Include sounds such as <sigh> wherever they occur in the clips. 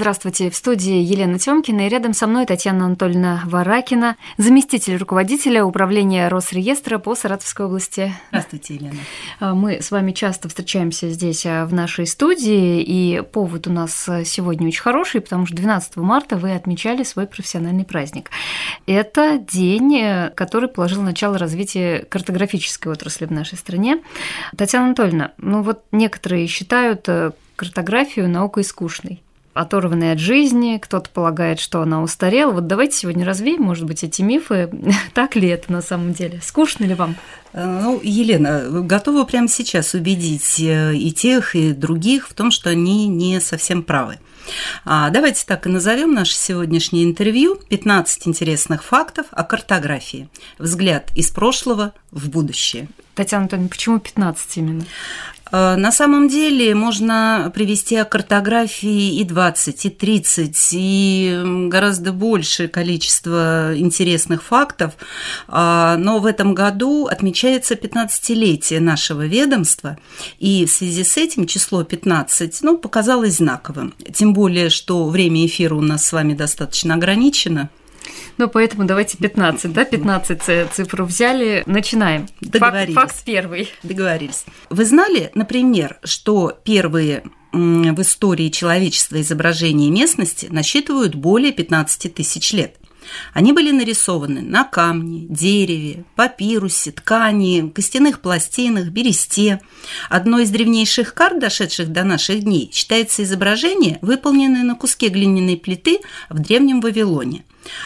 Здравствуйте. В студии Елена Тёмкина и рядом со мной Татьяна Анатольевна Варакина, заместитель руководителя управления Росреестра по Саратовской области. Здравствуйте, Елена. А, мы с вами часто встречаемся здесь, а, в нашей студии, и повод у нас сегодня очень хороший, потому что 12 марта вы отмечали свой профессиональный праздник. Это день, который положил начало развитию картографической отрасли в нашей стране. Татьяна Анатольевна, ну вот некоторые считают картографию наукой скучной оторванной от жизни, кто-то полагает, что она устарела. Вот давайте сегодня развеем, может быть, эти мифы. <laughs> так ли это на самом деле? Скучно ли вам? Э, ну, Елена, готова прямо сейчас убедить э, и тех, и других в том, что они не совсем правы. А давайте так и назовем наше сегодняшнее интервью 15 интересных фактов о картографии. Взгляд из прошлого в будущее. Татьяна Анатольевна, почему 15 именно? Э, на самом деле можно привести о картографии и 20, и 30, и гораздо большее количество интересных фактов, а, но в этом году отмечается 15-летие нашего ведомства, и в связи с этим число 15 ну, показалось знаковым. Тем более, что время эфира у нас с вами достаточно ограничено. Ну, поэтому давайте 15, да, 15 цифру взяли. Начинаем. Договорились. Факт, факт первый. Договорились. Вы знали, например, что первые в истории человечества изображения местности насчитывают более 15 тысяч лет. Они были нарисованы на камне, дереве, папирусе, ткани, костяных пластинах, бересте. Одной из древнейших карт, дошедших до наших дней, считается изображение, выполненное на куске глиняной плиты в Древнем Вавилоне.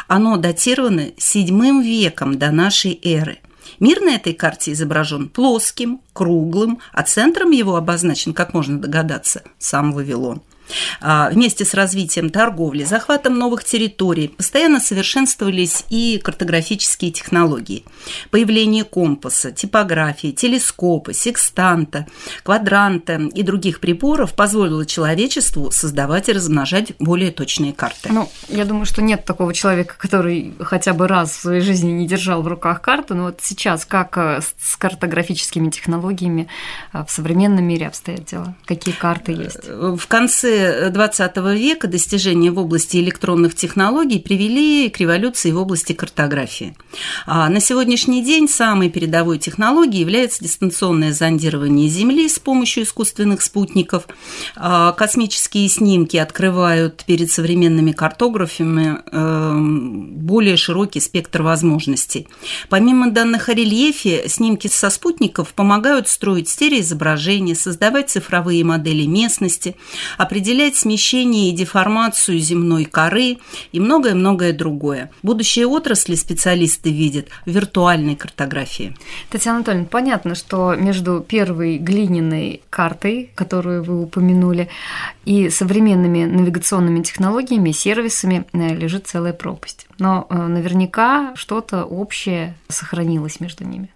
Оно датировано VII веком до нашей эры. Мир на этой карте изображен плоским, круглым, а центром его обозначен, как можно догадаться, сам Вавилон. А, вместе с развитием торговли, захватом новых территорий постоянно совершенствовались и картографические технологии. Появление компаса, типографии, телескопа, секстанта, квадранта и других приборов позволило человечеству создавать и размножать более точные карты. Ну, я думаю, что нет такого человека, который хотя бы раз в своей жизни не держал в руках карту, но вот сейчас как э, с картографическими технологиями э, в современном мире обстоят дела? Какие карты есть? Э, в конце конце XX века достижения в области электронных технологий привели к революции в области картографии. А на сегодняшний день самой передовой технологией является дистанционное зондирование Земли с помощью искусственных спутников. А космические снимки открывают перед современными картографами эм, более широкий спектр возможностей. Помимо данных о рельефе, снимки со спутников помогают строить стереоизображения, создавать цифровые модели местности, определять определять смещение и деформацию земной коры и многое-многое другое. Будущие отрасли специалисты видят в виртуальной картографии. Татьяна Анатольевна, понятно, что между первой глиняной картой, которую вы упомянули, и современными навигационными технологиями, сервисами э, лежит целая пропасть. Но э, наверняка что-то общее сохранилось между ними.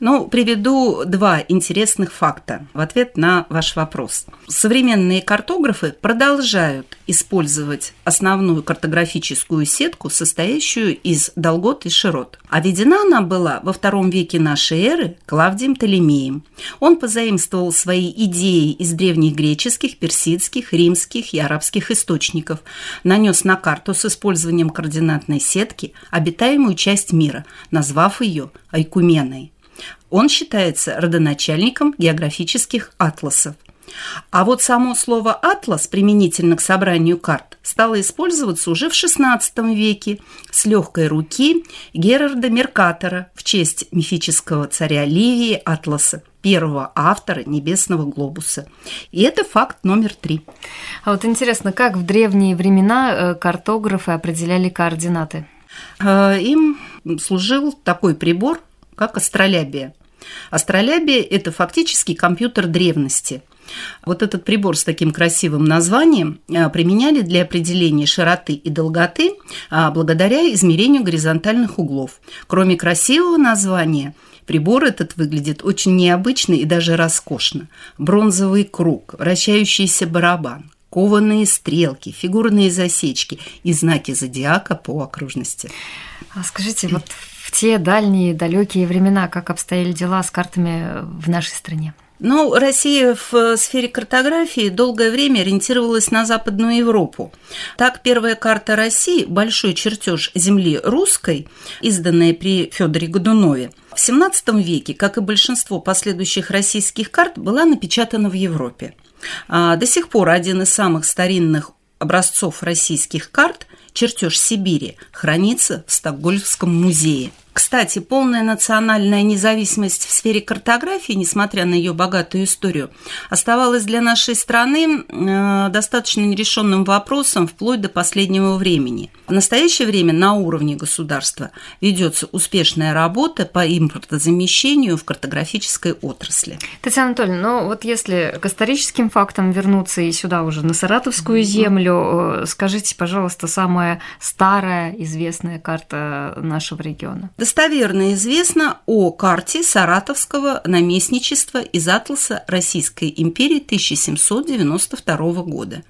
Ну, приведу два интересных факта в ответ на ваш вопрос. Современные картографы продолжают использовать основную картографическую сетку, состоящую из долгот и широт. А введена она была во втором веке нашей эры Клавдием Толемеем. Он позаимствовал свои идеи из древних греческих, персидских, римских и арабских источников, нанес на карту с использованием координатной сетки обитаемую часть мира, назвав ее Айкуменой. Он считается родоначальником географических атласов. А вот само слово «атлас» применительно к собранию карт стало использоваться уже в XVI веке с легкой руки Герарда Меркатора в честь мифического царя Ливии Атласа, первого автора «Небесного глобуса». И это факт номер три. А вот интересно, как в древние времена э, картографы определяли координаты? Э, им служил такой прибор, как астролябия. Астролябия – это фактически компьютер древности. Вот этот прибор с таким красивым названием а, применяли для определения широты и долготы а, благодаря измерению горизонтальных углов. Кроме красивого названия, Прибор этот выглядит очень необычно и даже роскошно. Бронзовый круг, вращающийся барабан, кованые стрелки, фигурные засечки и знаки зодиака по окружности. А скажите, вот в те дальние, далекие времена, как обстояли дела с картами в нашей стране? Ну, Россия в сфере картографии долгое время ориентировалась на Западную Европу. Так, первая карта России, большой чертеж земли русской, изданная при Федоре Годунове, в XVII веке, как и большинство последующих российских карт, была напечатана в Европе. А до сих пор один из самых старинных образцов российских карт, чертеж Сибири, хранится в Стокгольмском музее. Кстати, полная национальная независимость в сфере картографии, несмотря на ее богатую историю, оставалась для нашей страны э, достаточно нерешенным вопросом вплоть до последнего времени. В настоящее время на уровне государства ведется успешная работа по импортозамещению в картографической отрасли. Татьяна Анатольевна, ну вот если к историческим фактам вернуться и сюда уже на Саратовскую землю, э, скажите, пожалуйста, самая старая известная карта нашего региона. Достоверно известно о карте Саратовского наместничества из атласа Российской империи 1792 года.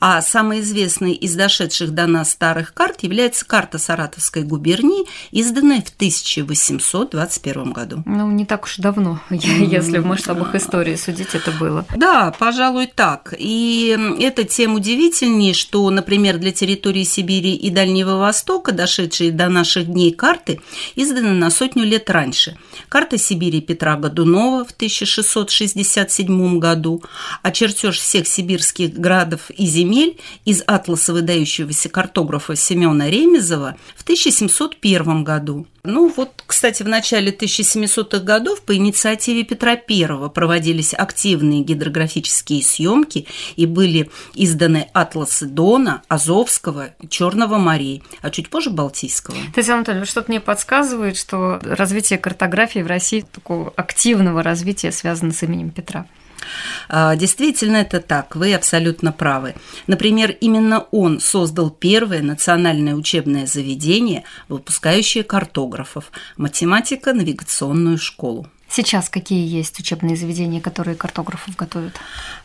А самой известной из дошедших до нас старых карт является карта Саратовской губернии, изданная в 1821 году. Ну, не так уж давно, <laughs> если в масштабах истории судить это было. Да, пожалуй, так. И это тем удивительнее, что, например, для территории Сибири и Дальнего Востока, дошедшие до наших дней карты, изданы на сотню лет раньше. Карта Сибири Петра Годунова в 1667 году, а чертеж всех сибирских градов и земель из атласа выдающегося картографа Семена Ремезова в 1701 году. Ну вот, кстати, в начале 1700-х годов по инициативе Петра I проводились активные гидрографические съемки и были изданы атласы Дона, Азовского, Черного морей, а чуть позже Балтийского. Татьяна Анатольевна, что-то мне подсказывает, что развитие картографии в России такого активного развития связано с именем Петра. А, действительно, это так, вы абсолютно правы. Например, именно он создал первое национальное учебное заведение, выпускающее картографов – математико-навигационную школу. Сейчас какие есть учебные заведения, которые картографов готовят?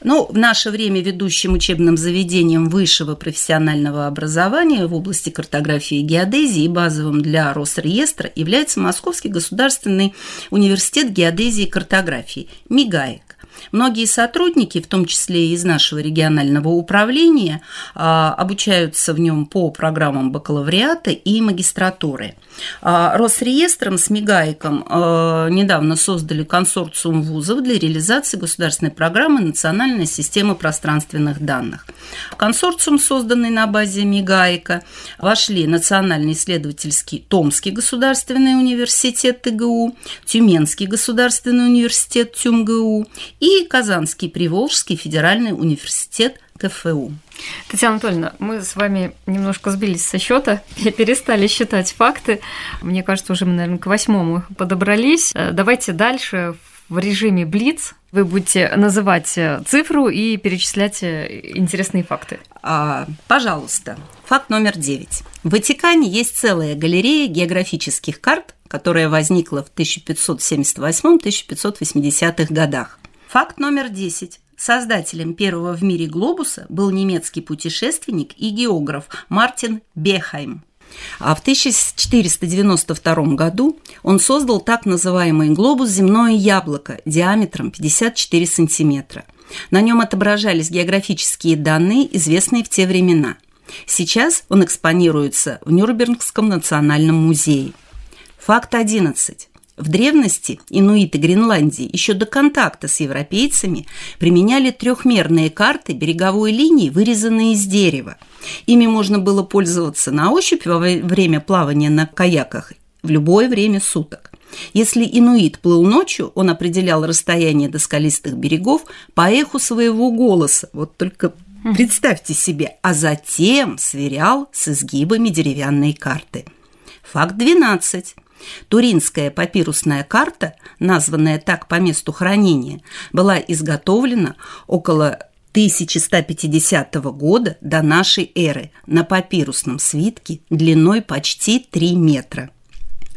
Ну, в наше время ведущим учебным заведением высшего профессионального образования в области картографии и геодезии базовым для Росреестра является Московский государственный университет геодезии и картографии МИГАИК. Многие сотрудники, в том числе и из нашего регионального управления, а, обучаются в нем по программам бакалавриата и магистратуры. А, Росреестром с Мигайком а, недавно создали консорциум вузов для реализации государственной программы «Национальная система пространственных данных». Консорциум, созданный на базе Мигайка, вошли Национальный исследовательский Томский государственный университет ТГУ, Тюменский государственный университет ТюМГУ и Казанский Приволжский федеральный университет КФУ. Татьяна Анатольевна, мы с вами немножко сбились со счета и <laughs> перестали считать факты. Мне кажется, уже мы, наверное, к восьмому подобрались. Э, давайте дальше в режиме Блиц вы будете называть э, цифру и перечислять э, интересные факты. А, пожалуйста. Факт номер девять. В Ватикане есть целая галерея географических карт, которая возникла в 1578-1580-х годах. Факт номер десять. Создателем первого в мире глобуса был немецкий путешественник и географ Мартин Бехайм. А в 1492 году он создал так называемый глобус «Земное яблоко» диаметром 54 сантиметра. На нем отображались географические данные, известные в те времена. Сейчас он экспонируется в Нюрнбергском национальном музее. Факт 11. В древности инуиты Гренландии еще до контакта с европейцами применяли трехмерные карты береговой линии, вырезанные из дерева. Ими можно было пользоваться на ощупь во время плавания на каяках в любое время суток. Если инуит плыл ночью, он определял расстояние до скалистых берегов по эху своего голоса. Вот только представьте себе, а затем сверял с изгибами деревянной карты. Факт 12. Туринская папирусная карта, названная так по месту хранения, была изготовлена около 1150 года до нашей эры на папирусном свитке длиной почти 3 метра.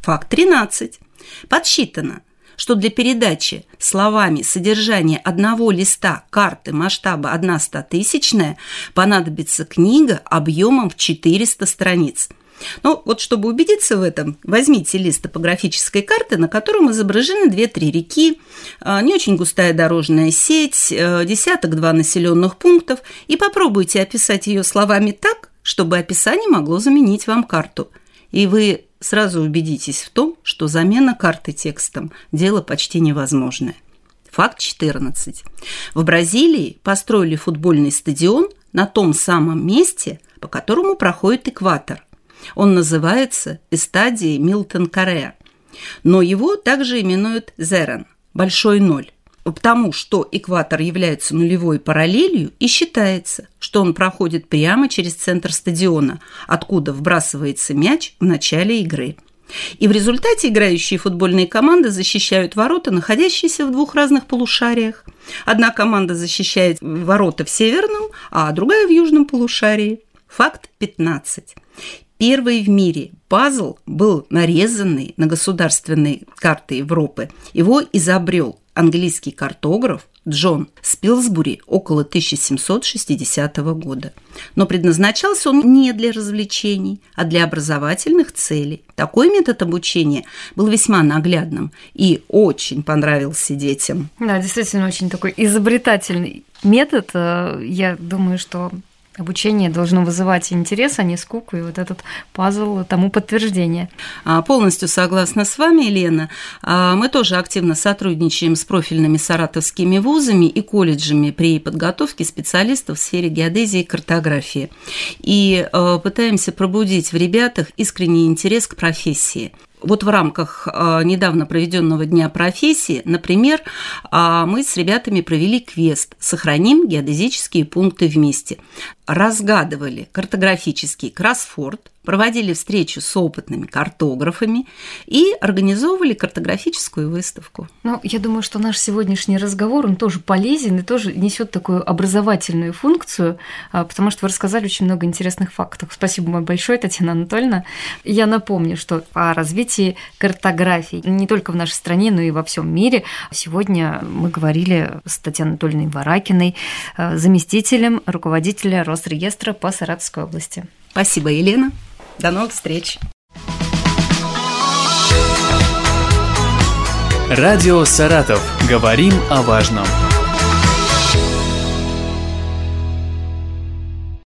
Факт 13. Подсчитано, что для передачи словами содержания одного листа карты масштаба 1 стотысячная понадобится книга объемом в 400 страниц – Ну, вот чтобы убедиться в этом, возьмите лист топографической карты, на котором изображены две-три реки, а, не очень густая дорожная сеть, э, десяток-два населенных пунктов, и попробуйте описать ее словами так, чтобы описание могло заменить вам карту. И вы сразу убедитесь в том, что замена карты текстом – дело почти невозможное. Факт 14. В Бразилии построили футбольный стадион на том самом месте, по которому проходит экватор. Он называется Эстадией Милтон Кареа. Но его также именуют Зерен – Большой Ноль потому что экватор является нулевой параллелью и считается, что он проходит прямо через центр стадиона, откуда вбрасывается мяч в начале игры. И в результате играющие футбольные команды защищают ворота, находящиеся в двух разных полушариях. Одна команда защищает ворота в северном, а другая в южном полушарии. Факт 15. Первый в мире пазл был нарезанный на государственной карты Европы. Его изобрел английский картограф Джон Спилсбури около 1760 года. Но предназначался он не для развлечений, а для образовательных целей. Такой метод обучения был весьма наглядным и очень понравился детям. Да, действительно, очень такой изобретательный метод. Э, я думаю, что Обучение должно вызывать интерес, а не скуку, и вот этот пазл тому подтверждение. А, полностью согласна с вами, Елена. А, мы тоже активно сотрудничаем с профильными саратовскими вузами и колледжами при подготовке специалистов в сфере геодезии и картографии. И а, пытаемся пробудить в ребятах искренний интерес к профессии. Вот в рамках недавно проведенного Дня профессии, например, мы с ребятами провели квест «Сохраним геодезические пункты вместе» разгадывали картографический кроссфорд, проводили встречу с опытными картографами и организовывали картографическую выставку. Ну, я думаю, что наш сегодняшний разговор, он тоже полезен и тоже несет такую образовательную функцию, а, потому что вы рассказали очень много интересных фактов. Спасибо вам большое, Татьяна Анатольевна. Я напомню, что о развитии картографии не только в нашей стране, но и во всем мире. Сегодня мы говорили с Татьяной Анатольевной Варакиной, а, заместителем руководителя Росреестра по Саратовской области. Спасибо, Елена. До новых встреч! Радио «Саратов». Говорим о важном.